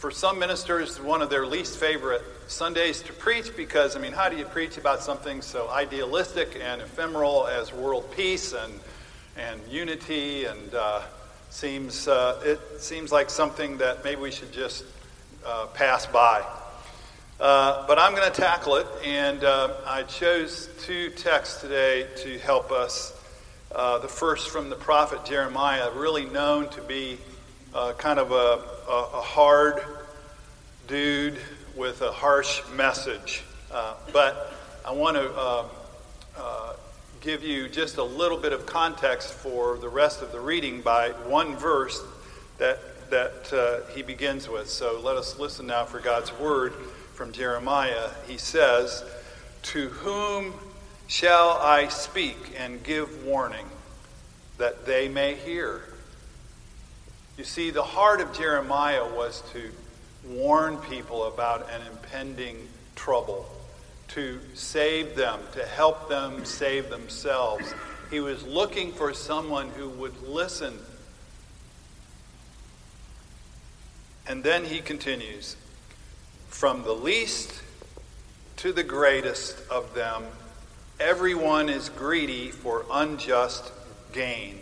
For some ministers, one of their least favorite Sundays to preach because, I mean, how do you preach about something so idealistic and ephemeral as world peace and, and unity? And uh, seems, uh, it seems like something that maybe we should just uh, pass by. Uh, but I'm going to tackle it, and uh, I chose two texts today to help us. Uh, the first from the prophet Jeremiah, really known to be kind of a a, a hard dude with a harsh message. Uh, but I want to uh, uh, give you just a little bit of context for the rest of the reading by one verse that, that uh, he begins with. So let us listen now for God's word from Jeremiah. He says, To whom shall I speak and give warning that they may hear? You see, the heart of Jeremiah was to warn people about an impending trouble, to save them, to help them save themselves. He was looking for someone who would listen. And then he continues From the least to the greatest of them, everyone is greedy for unjust gain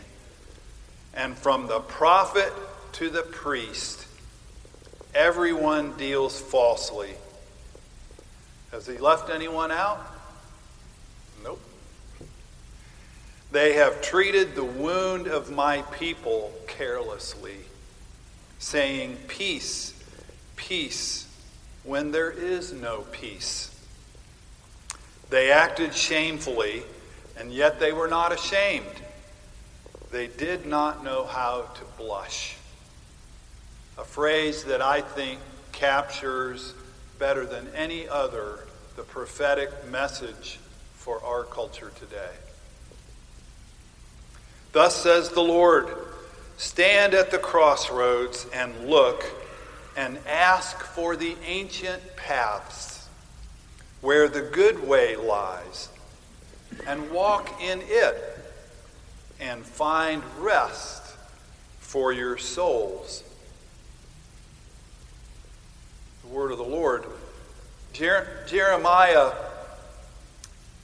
and from the prophet to the priest, everyone deals falsely. Has he left anyone out? Nope. They have treated the wound of my people carelessly, saying, Peace, peace, when there is no peace. They acted shamefully, and yet they were not ashamed. They did not know how to blush. A phrase that I think captures better than any other the prophetic message for our culture today. Thus says the Lord Stand at the crossroads and look and ask for the ancient paths where the good way lies and walk in it and find rest for your souls. The word of the Lord. Jer- Jeremiah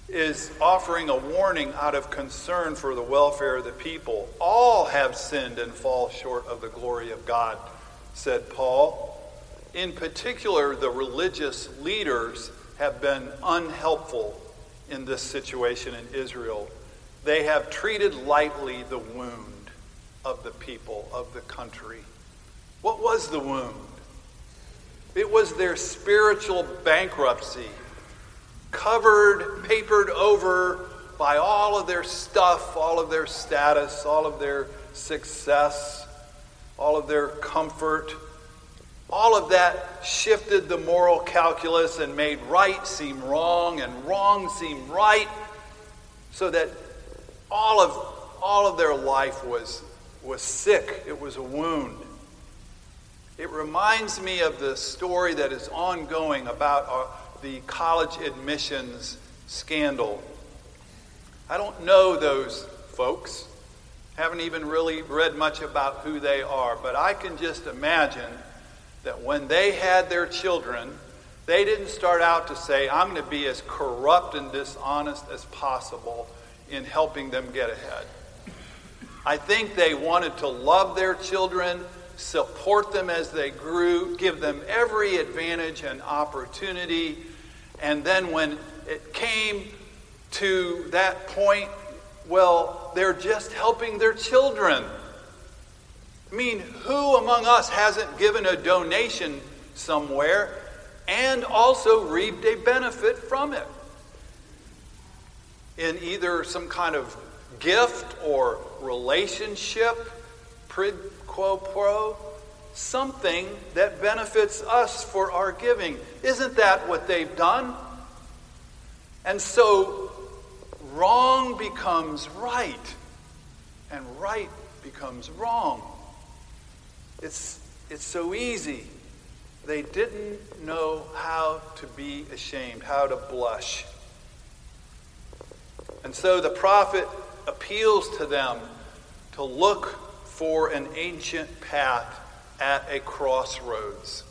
is offering a warning out of concern for the welfare of the people. All have sinned and fall short of the glory of God, said Paul. In particular, the religious leaders have been unhelpful in this situation in Israel. They have treated lightly the wound of the people, of the country. What was the wound? It was their spiritual bankruptcy, covered, papered over by all of their stuff, all of their status, all of their success, all of their comfort. All of that shifted the moral calculus and made right seem wrong and wrong seem right, so that all of, all of their life was, was sick, it was a wound. It reminds me of the story that is ongoing about our, the college admissions scandal. I don't know those folks, haven't even really read much about who they are, but I can just imagine that when they had their children, they didn't start out to say, I'm going to be as corrupt and dishonest as possible in helping them get ahead. I think they wanted to love their children, support them as they grew, give them every advantage and opportunity. And then when it came to that point, well, they're just helping their children. I mean, who among us hasn't given a donation somewhere and also reaped a benefit from it? in either some kind of gift or relationship, quo pro, something that benefits us for our giving. Isn't that what they've done? And so wrong becomes right, and right becomes wrong. It's, it's so easy. They didn't know how to be ashamed, how to blush. And so the prophet appeals to them to look for an ancient path at a crossroads.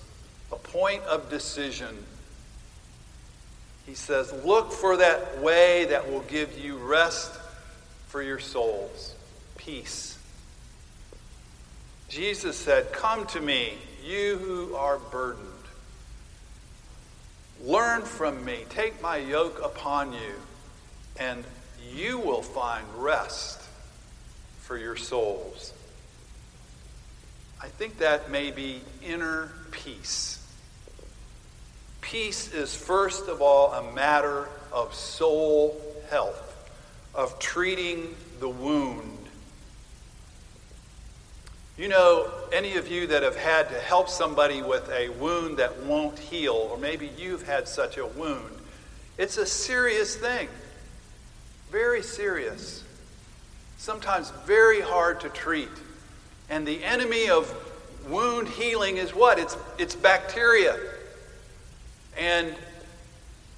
A point of decision. He says, Look for that way that will give you rest for your souls, peace. Jesus said, Come to me, you who are burdened. Learn from me, take my yoke upon you, and you will find rest for your souls. I think that may be inner peace. Peace is, first of all, a matter of soul health, of treating the wound. You know, any of you that have had to help somebody with a wound that won't heal, or maybe you've had such a wound, it's a serious thing. Very serious. Sometimes very hard to treat. And the enemy of wound healing is what? It's, it's bacteria. And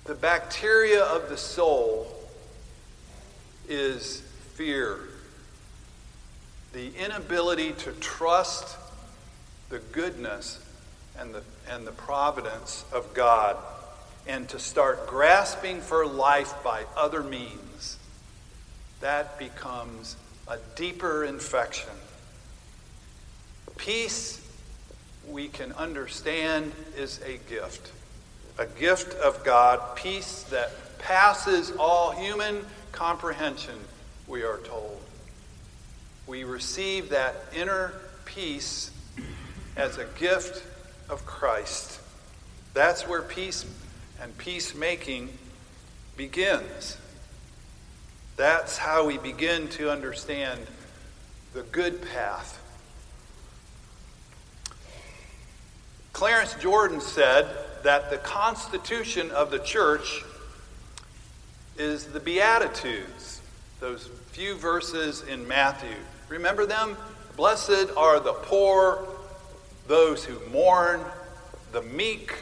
the bacteria of the soul is fear. The inability to trust the goodness and the, and the providence of God and to start grasping for life by other means. That becomes a deeper infection. Peace, we can understand, is a gift. A gift of God, peace that passes all human comprehension, we are told. We receive that inner peace as a gift of Christ. That's where peace and peacemaking begins. That's how we begin to understand the good path Clarence Jordan said that the constitution of the church is the Beatitudes, those few verses in Matthew. Remember them? Blessed are the poor, those who mourn, the meek,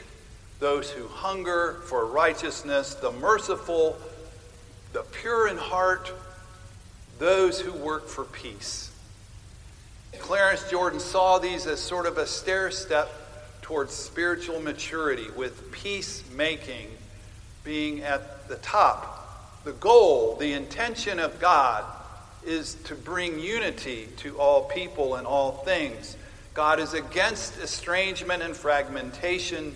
those who hunger for righteousness, the merciful, the pure in heart, those who work for peace. Clarence Jordan saw these as sort of a stair step towards spiritual maturity, with peacemaking being at the top. The goal, the intention of God is to bring unity to all people and all things. God is against estrangement and fragmentation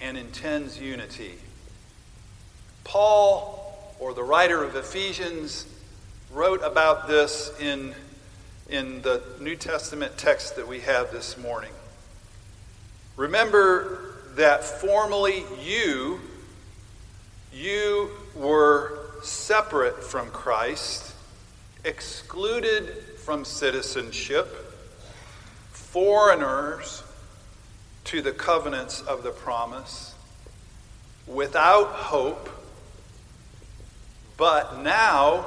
and intends unity. Paul, or the writer of Ephesians, wrote about this in, in the New Testament text that we have this morning. Remember that formerly you, you were separate from Christ, excluded from citizenship, foreigners to the covenants of the promise, without hope. But now,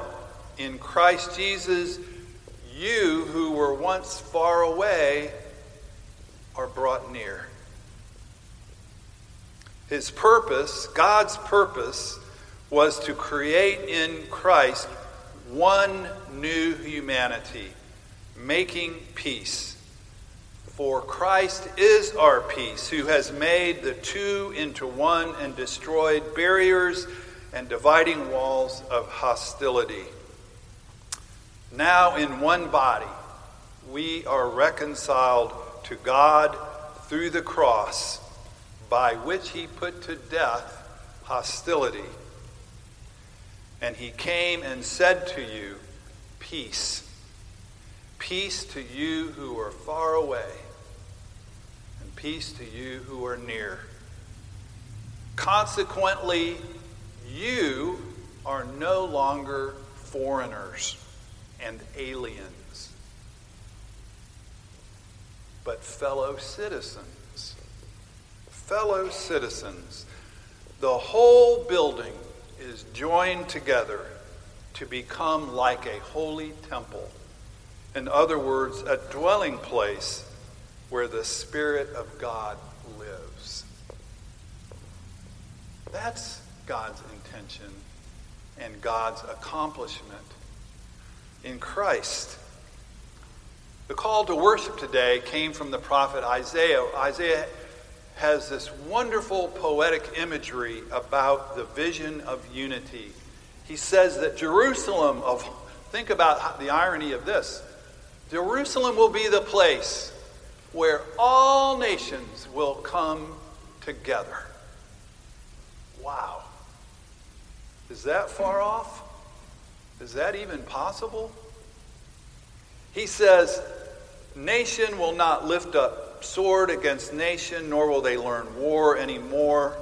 in Christ Jesus, you who were once far away are brought near. His purpose, God's purpose, was to create in Christ one new humanity, making peace. For Christ is our peace, who has made the two into one and destroyed barriers and dividing walls of hostility. Now, in one body, we are reconciled to God through the cross by which he put to death hostility. And he came and said to you, Peace. Peace to you who are far away, and peace to you who are near. Consequently, you are no longer foreigners and aliens, but fellow citizens fellow citizens, the whole building is joined together to become like a holy temple. In other words, a dwelling place where the Spirit of God lives. That's God's intention and God's accomplishment in Christ. The call to worship today came from the prophet Isaiah. Isaiah has this wonderful poetic imagery about the vision of unity. He says that Jerusalem of think about the irony of this. Jerusalem will be the place where all nations will come together. Wow. Is that far off? Is that even possible? He says, Nation will not lift up sword against nation, nor will they learn war anymore.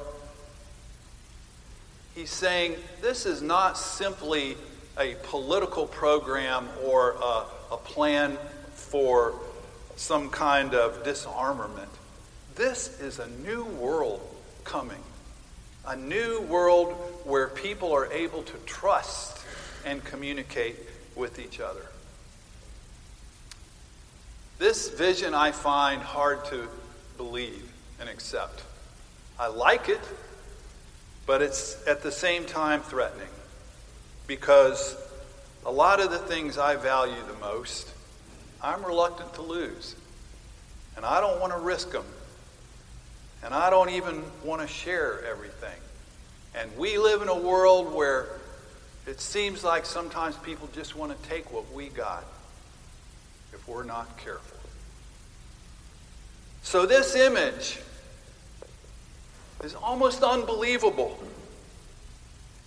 He's saying this is not simply a political program or a, a plan for some kind of disarmament. This is a new world coming. A new world where people are able to trust and communicate with each other. This vision I find hard to believe and accept. I like it, but it's at the same time threatening because a lot of the things I value the most, I'm reluctant to lose. And I don't want to risk them. And I don't even want to share everything. And we live in a world where it seems like sometimes people just want to take what we got if we're not careful. So this image is almost unbelievable.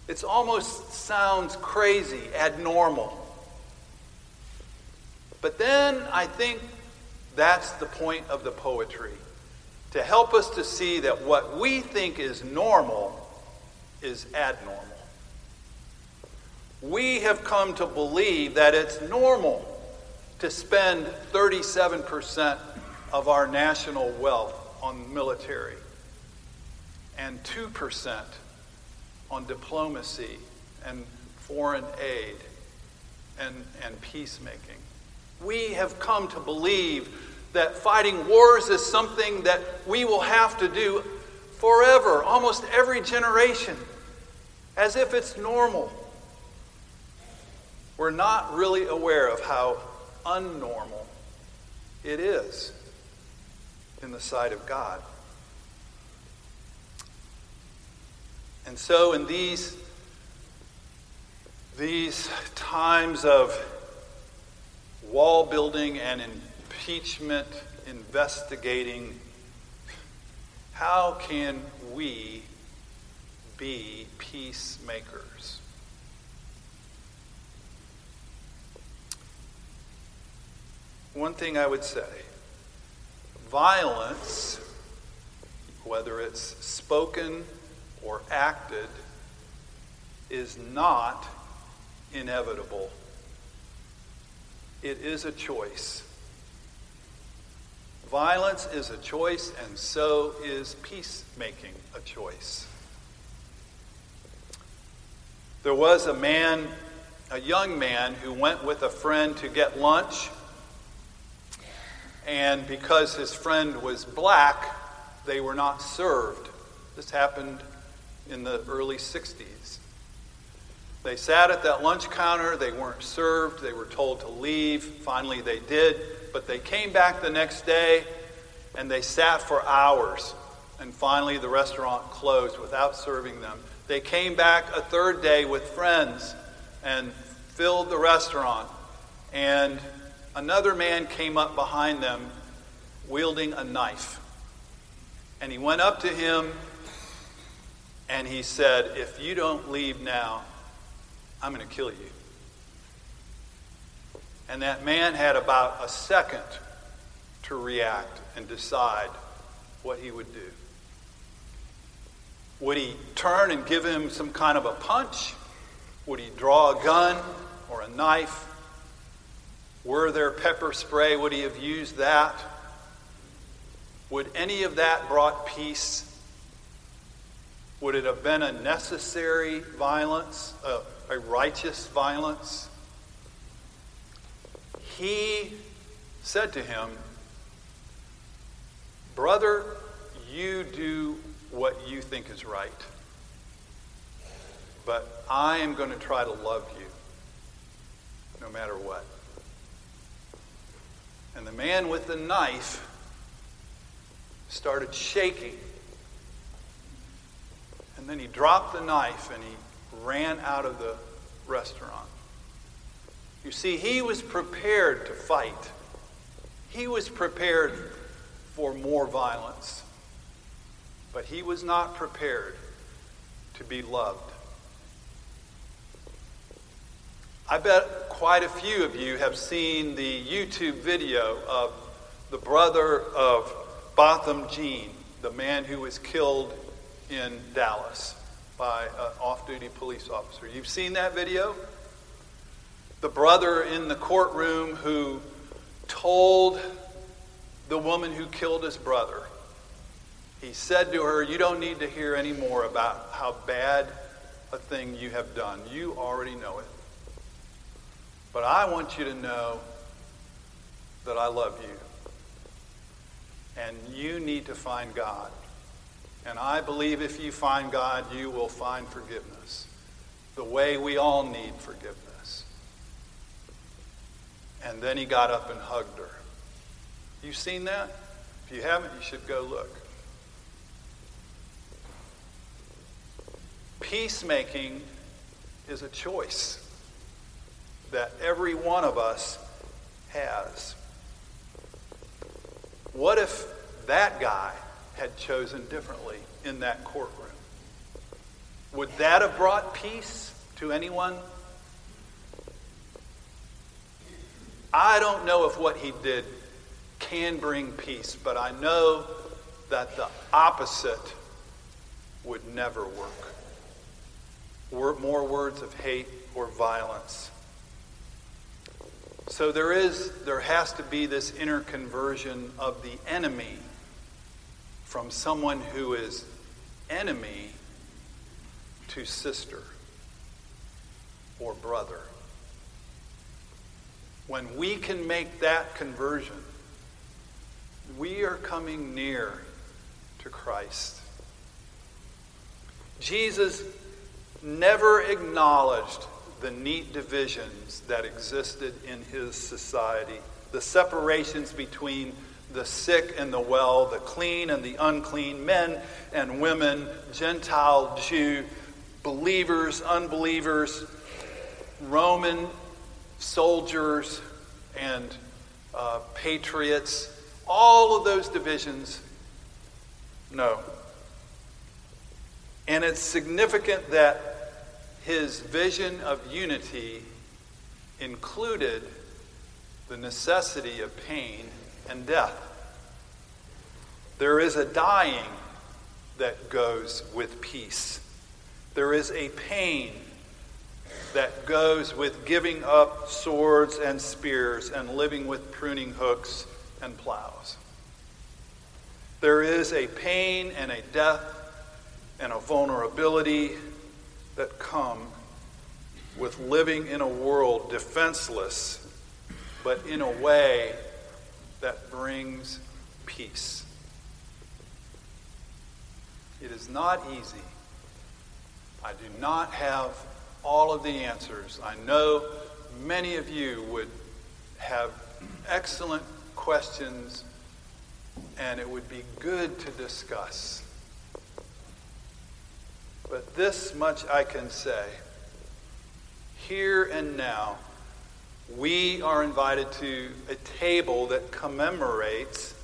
It almost sounds crazy, abnormal. But then I think that's the point of the poetry to help us to see that what we think is normal is abnormal. We have come to believe that it's normal to spend 37% of our national wealth on military and 2% on diplomacy and foreign aid and, and peacemaking. We have come to believe that fighting wars is something that we will have to do forever, almost every generation, as if it's normal. We're not really aware of how unnormal it is in the sight of God. And so, in these, these times of wall building and impeachment investigating, how can we be peacemakers? One thing I would say violence, whether it's spoken or acted, is not inevitable. It is a choice. Violence is a choice, and so is peacemaking a choice. There was a man, a young man, who went with a friend to get lunch. And because his friend was black, they were not served. This happened in the early 60s. They sat at that lunch counter. They weren't served. They were told to leave. Finally, they did. But they came back the next day and they sat for hours. And finally, the restaurant closed without serving them. They came back a third day with friends and filled the restaurant. And another man came up behind them wielding a knife. And he went up to him and he said, If you don't leave now, I'm going to kill you. And that man had about a second to react and decide what he would do. Would he turn and give him some kind of a punch? Would he draw a gun or a knife? Were there pepper spray? Would he have used that? Would any of that brought peace would it have been a necessary violence, a, a righteous violence? He said to him, Brother, you do what you think is right. But I am going to try to love you no matter what. And the man with the knife started shaking. And then he dropped the knife and he ran out of the restaurant. You see, he was prepared to fight. He was prepared for more violence. But he was not prepared to be loved. I bet quite a few of you have seen the YouTube video of the brother of Botham Jean, the man who was killed in Dallas by an off duty police officer. You've seen that video? The brother in the courtroom who told the woman who killed his brother, he said to her, You don't need to hear any more about how bad a thing you have done. You already know it. But I want you to know that I love you. And you need to find God. And I believe if you find God, you will find forgiveness. The way we all need forgiveness. And then he got up and hugged her. You've seen that? If you haven't, you should go look. Peacemaking is a choice that every one of us has. What if that guy had chosen differently in that courtroom? Would that have brought peace to anyone? I don't know if what he did can bring peace, but I know that the opposite would never work. More words of hate or violence. So there is, there has to be this inner conversion of the enemy from someone who is enemy to sister or brother. When we can make that conversion, we are coming near to Christ. Jesus never acknowledged the neat divisions that existed in his society, the separations between the sick and the well, the clean and the unclean, men and women, Gentile, Jew, believers, unbelievers, Roman soldiers, and uh, patriots. All of those divisions, no. And it's significant that his vision of unity included the necessity of pain and death. There is a dying that goes with peace. There is a pain that goes with giving up swords and spears and living with pruning hooks and plows. There is a pain and a death and a vulnerability that come with living in a world defenseless, but in a way that brings peace. It is not easy. I do not have all of the answers. I know many of you would have excellent questions, and it would be good to discuss. But this much I can say. Here and now, we are invited to a table that commemorates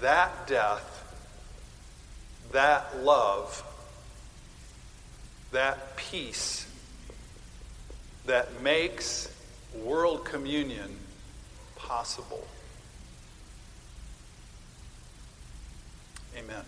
that death, that love, that peace that makes world communion possible. Amen.